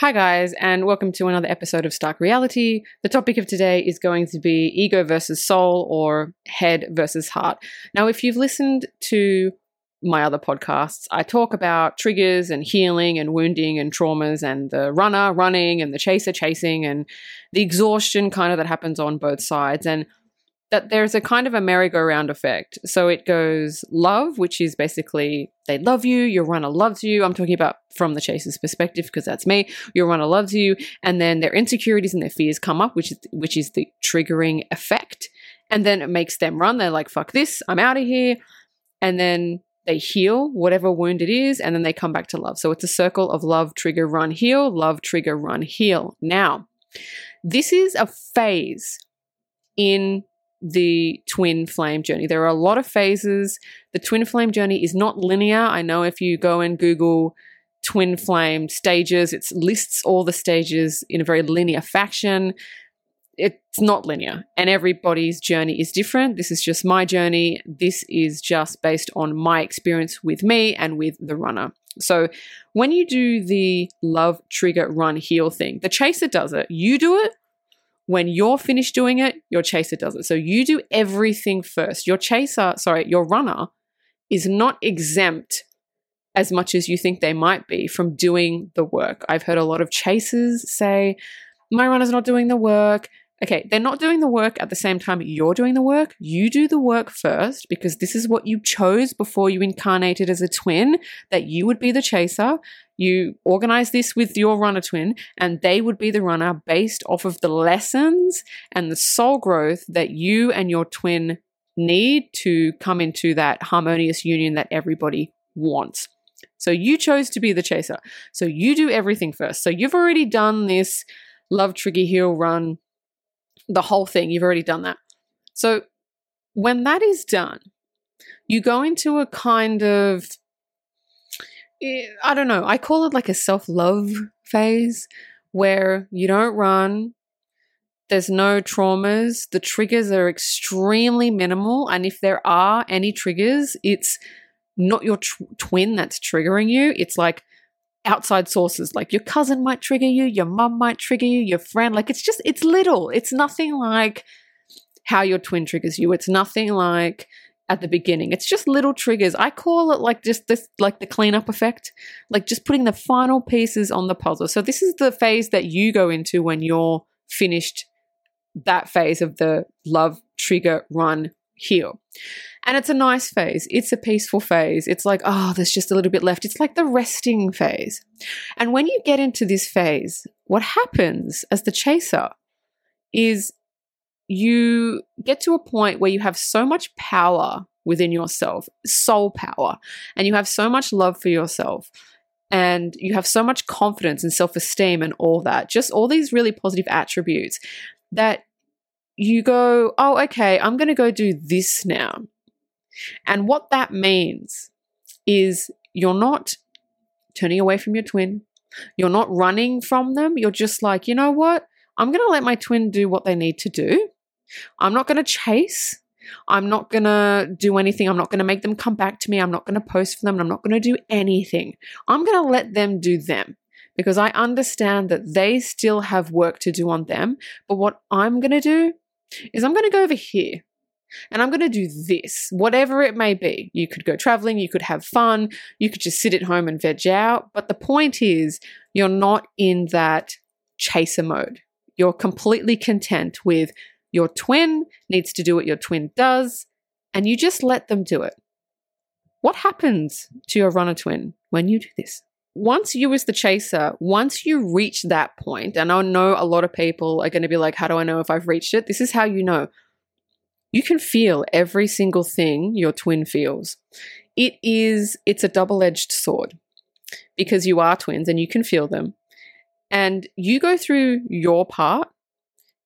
Hi, guys, and welcome to another episode of Stark Reality. The topic of today is going to be ego versus soul or head versus heart. Now, if you've listened to my other podcasts, I talk about triggers and healing and wounding and traumas and the runner running and the chaser chasing and the exhaustion kind of that happens on both sides. And that there's a kind of a merry-go-round effect. So it goes love, which is basically they love you, your runner loves you. I'm talking about from the chaser's perspective because that's me. Your runner loves you, and then their insecurities and their fears come up, which is which is the triggering effect, and then it makes them run. They're like, "Fuck this, I'm out of here," and then they heal whatever wound it is, and then they come back to love. So it's a circle of love, trigger, run, heal, love, trigger, run, heal. Now, this is a phase in the twin flame journey. There are a lot of phases. The twin flame journey is not linear. I know if you go and Google twin flame stages, it lists all the stages in a very linear fashion. It's not linear, and everybody's journey is different. This is just my journey. This is just based on my experience with me and with the runner. So, when you do the love, trigger, run, heal thing, the chaser does it. You do it, when you're finished doing it, your chaser does it. So you do everything first. Your chaser, sorry, your runner is not exempt as much as you think they might be from doing the work. I've heard a lot of chasers say, my runner's not doing the work. Okay, they're not doing the work at the same time you're doing the work. You do the work first because this is what you chose before you incarnated as a twin, that you would be the chaser. You organize this with your runner twin, and they would be the runner based off of the lessons and the soul growth that you and your twin need to come into that harmonious union that everybody wants. So you chose to be the chaser. So you do everything first. So you've already done this love trigger heal run the whole thing. You've already done that. So when that is done, you go into a kind of, eh, I don't know, I call it like a self love phase where you don't run. There's no traumas. The triggers are extremely minimal. And if there are any triggers, it's not your tw- twin that's triggering you. It's like outside sources like your cousin might trigger you your mum might trigger you your friend like it's just it's little. It's nothing like how your twin triggers you. It's nothing like at the beginning. It's just little triggers. I call it like just this like the cleanup effect like just putting the final pieces on the puzzle. So this is the phase that you go into when you're finished that phase of the love trigger run heal and it's a nice phase. It's a peaceful phase. It's like, oh, there's just a little bit left. It's like the resting phase. And when you get into this phase, what happens as the chaser is you get to a point where you have so much power within yourself, soul power, and you have so much love for yourself. And you have so much confidence and self esteem and all that, just all these really positive attributes that you go, oh, okay, I'm going to go do this now. And what that means is you're not turning away from your twin. You're not running from them. You're just like, you know what? I'm going to let my twin do what they need to do. I'm not going to chase. I'm not going to do anything. I'm not going to make them come back to me. I'm not going to post for them. I'm not going to do anything. I'm going to let them do them because I understand that they still have work to do on them. But what I'm going to do is I'm going to go over here and I'm going to do this, whatever it may be. You could go traveling, you could have fun, you could just sit at home and veg out. But the point is, you're not in that chaser mode. You're completely content with your twin needs to do what your twin does, and you just let them do it. What happens to your runner twin when you do this? Once you, as the chaser, once you reach that point, and I know a lot of people are going to be like, How do I know if I've reached it? This is how you know you can feel every single thing your twin feels. It is it's a double-edged sword because you are twins and you can feel them. And you go through your part,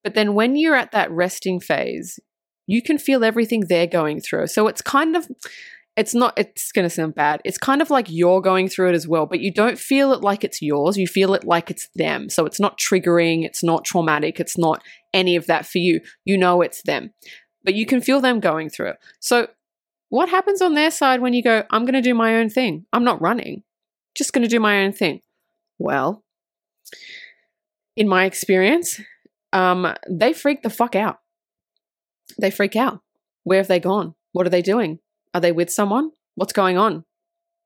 but then when you're at that resting phase, you can feel everything they're going through. So it's kind of it's not it's going to sound bad. It's kind of like you're going through it as well, but you don't feel it like it's yours. You feel it like it's them. So it's not triggering, it's not traumatic, it's not any of that for you. You know it's them but you can feel them going through it. So, what happens on their side when you go, I'm going to do my own thing? I'm not running, just going to do my own thing. Well, in my experience, um, they freak the fuck out. They freak out. Where have they gone? What are they doing? Are they with someone? What's going on?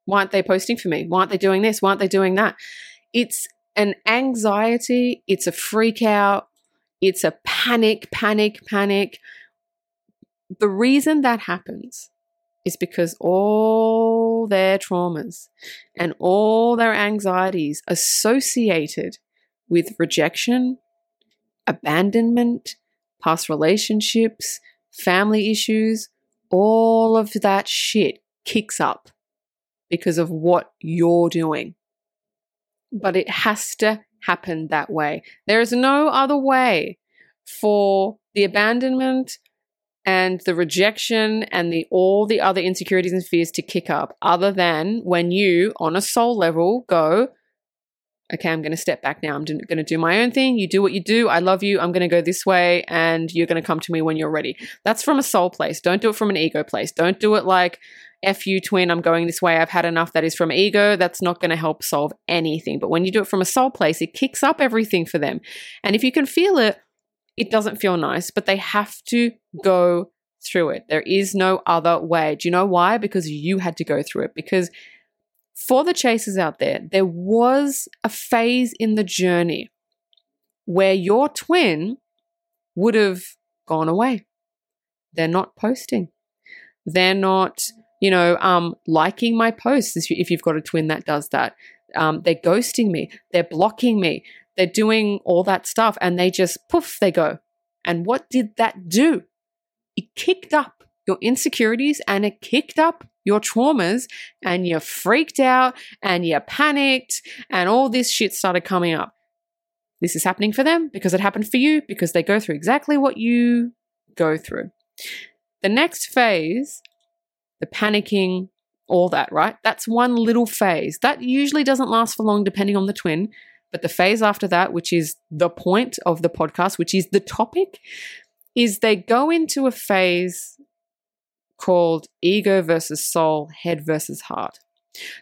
Why aren't they posting for me? Why aren't they doing this? Why aren't they doing that? It's an anxiety, it's a freak out, it's a panic, panic, panic. The reason that happens is because all their traumas and all their anxieties associated with rejection, abandonment, past relationships, family issues, all of that shit kicks up because of what you're doing. But it has to happen that way. There is no other way for the abandonment and the rejection and the all the other insecurities and fears to kick up other than when you on a soul level go okay i'm going to step back now i'm going to do my own thing you do what you do i love you i'm going to go this way and you're going to come to me when you're ready that's from a soul place don't do it from an ego place don't do it like F you twin, I'm going this way, I've had enough. That is from ego. That's not going to help solve anything. But when you do it from a soul place, it kicks up everything for them. And if you can feel it, it doesn't feel nice, but they have to go through it. There is no other way. Do you know why? Because you had to go through it. Because for the chasers out there, there was a phase in the journey where your twin would have gone away. They're not posting. They're not you know, um, liking my posts if you've got a twin that does that. Um, they're ghosting me, they're blocking me, they're doing all that stuff, and they just poof, they go. And what did that do? It kicked up your insecurities and it kicked up your traumas, and you freaked out and you panicked, and all this shit started coming up. This is happening for them because it happened for you, because they go through exactly what you go through. The next phase the panicking, all that, right? That's one little phase. That usually doesn't last for long, depending on the twin. But the phase after that, which is the point of the podcast, which is the topic, is they go into a phase called ego versus soul, head versus heart.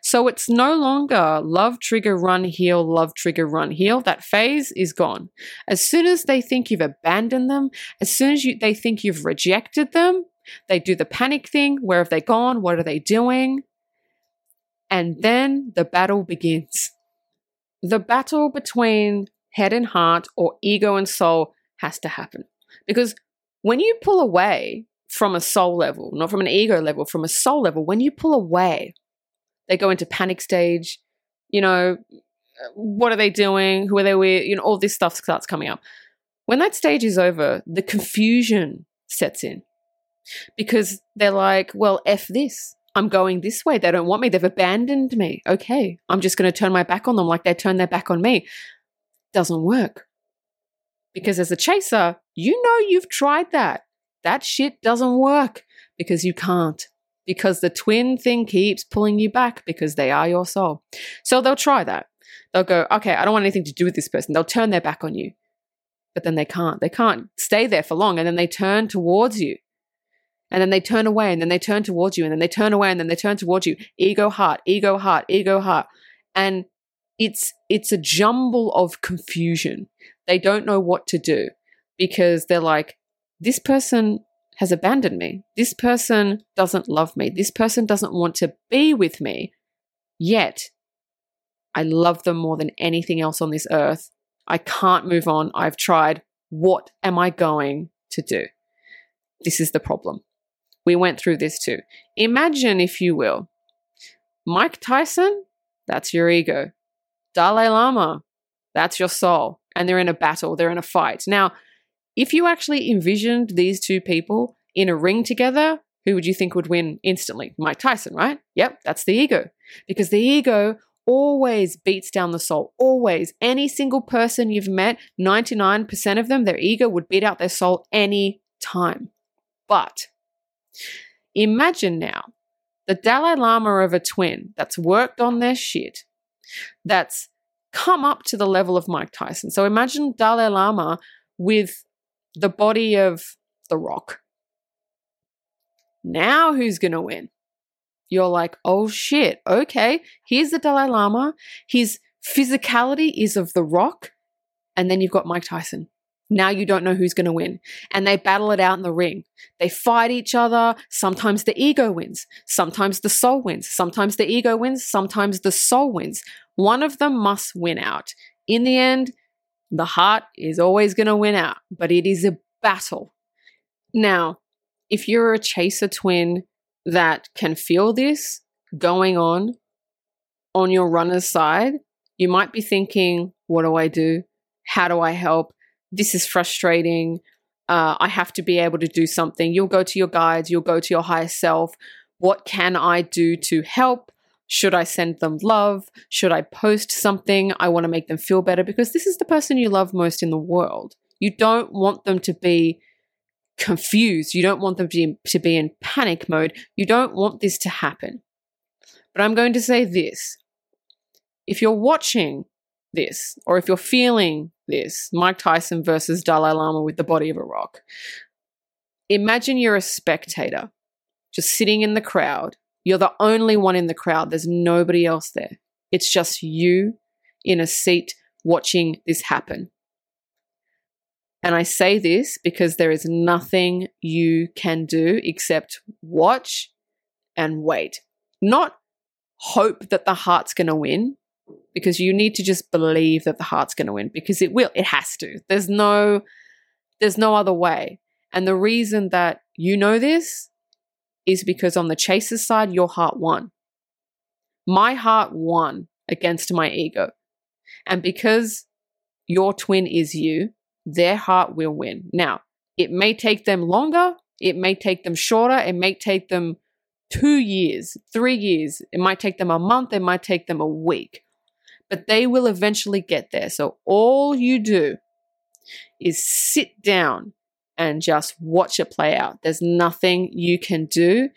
So it's no longer love trigger, run, heal, love trigger, run, heal. That phase is gone. As soon as they think you've abandoned them, as soon as you, they think you've rejected them, they do the panic thing. Where have they gone? What are they doing? And then the battle begins. The battle between head and heart or ego and soul has to happen. Because when you pull away from a soul level, not from an ego level, from a soul level, when you pull away, they go into panic stage. You know, what are they doing? Who are they with? You know, all this stuff starts coming up. When that stage is over, the confusion sets in because they're like, well, F this. I'm going this way. They don't want me. They've abandoned me. Okay. I'm just going to turn my back on them like they turn their back on me. Doesn't work. Because as a chaser, you know you've tried that. That shit doesn't work because you can't. Because the twin thing keeps pulling you back because they are your soul. So they'll try that. They'll go, okay, I don't want anything to do with this person. They'll turn their back on you. But then they can't. They can't stay there for long. And then they turn towards you and then they turn away and then they turn towards you and then they turn away and then they turn towards you ego heart ego heart ego heart and it's it's a jumble of confusion they don't know what to do because they're like this person has abandoned me. This person doesn't love me. This person doesn't want to be with me. Yet i love them more than anything else on this earth. I can't move on. I've tried. What am i going to do? This is the problem. We went through this too. Imagine, if you will, Mike Tyson, that's your ego. Dalai Lama, that's your soul. And they're in a battle, they're in a fight. Now, if you actually envisioned these two people in a ring together, who would you think would win instantly? Mike Tyson, right? Yep, that's the ego. Because the ego always beats down the soul. Always. Any single person you've met, 99% of them, their ego would beat out their soul any time. But Imagine now the Dalai Lama of a twin that's worked on their shit, that's come up to the level of Mike Tyson. So imagine Dalai Lama with the body of The Rock. Now who's going to win? You're like, oh shit, okay, here's the Dalai Lama. His physicality is of The Rock, and then you've got Mike Tyson. Now you don't know who's going to win. And they battle it out in the ring. They fight each other. Sometimes the ego wins. Sometimes the soul wins. Sometimes the ego wins. Sometimes the soul wins. One of them must win out. In the end, the heart is always going to win out, but it is a battle. Now, if you're a chaser twin that can feel this going on on your runner's side, you might be thinking, what do I do? How do I help? this is frustrating. Uh, I have to be able to do something. You'll go to your guides, you'll go to your higher self. What can I do to help? Should I send them love? Should I post something? I want to make them feel better because this is the person you love most in the world. You don't want them to be confused. You don't want them to be, to be in panic mode. You don't want this to happen. But I'm going to say this if you're watching this, or if you're feeling this Mike Tyson versus Dalai Lama with the body of a rock. Imagine you're a spectator, just sitting in the crowd. You're the only one in the crowd, there's nobody else there. It's just you in a seat watching this happen. And I say this because there is nothing you can do except watch and wait. Not hope that the heart's going to win, because you need to just believe that the heart's going to win because it will it has to there's no there's no other way and the reason that you know this is because on the chaser's side your heart won my heart won against my ego and because your twin is you their heart will win now it may take them longer it may take them shorter it may take them two years, three years. It might take them a month, it might take them a week but they will eventually get there. So all you do is sit down and just watch it play out. There's nothing you can do.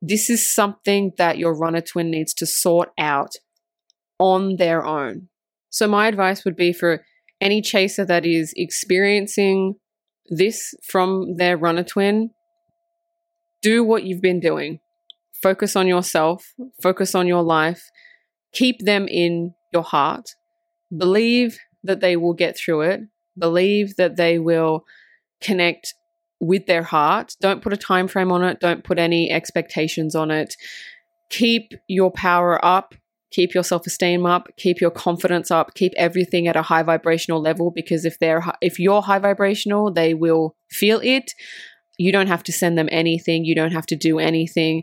This is something that your runner twin needs to sort out on their own. So, my advice would be for any chaser that is experiencing this from their runner twin, do what you've been doing. Focus on yourself, focus on your life, keep them in your heart. Believe that they will get through it. Believe that they will connect with their heart. Don't put a time frame on it. Don't put any expectations on it. Keep your power up. Keep your self-esteem up. Keep your confidence up. Keep everything at a high vibrational level because if they're if you're high vibrational, they will feel it. You don't have to send them anything. You don't have to do anything.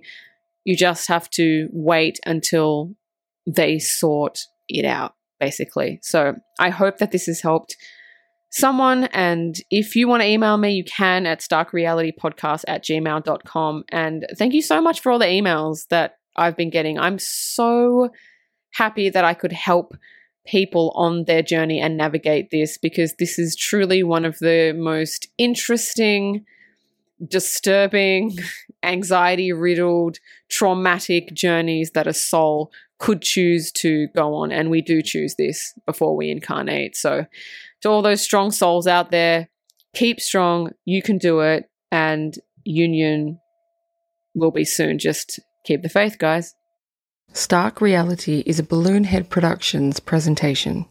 You just have to wait until they sort it out, basically. So I hope that this has helped someone. And if you want to email me, you can at starkrealitypodcast at gmail.com. And thank you so much for all the emails that I've been getting. I'm so happy that I could help people on their journey and navigate this because this is truly one of the most interesting, disturbing, anxiety riddled, traumatic journeys that a soul could choose to go on. And we do choose this before we incarnate. So, to all those strong souls out there, keep strong. You can do it. And union will be soon. Just keep the faith, guys. Stark Reality is a Balloonhead Productions presentation.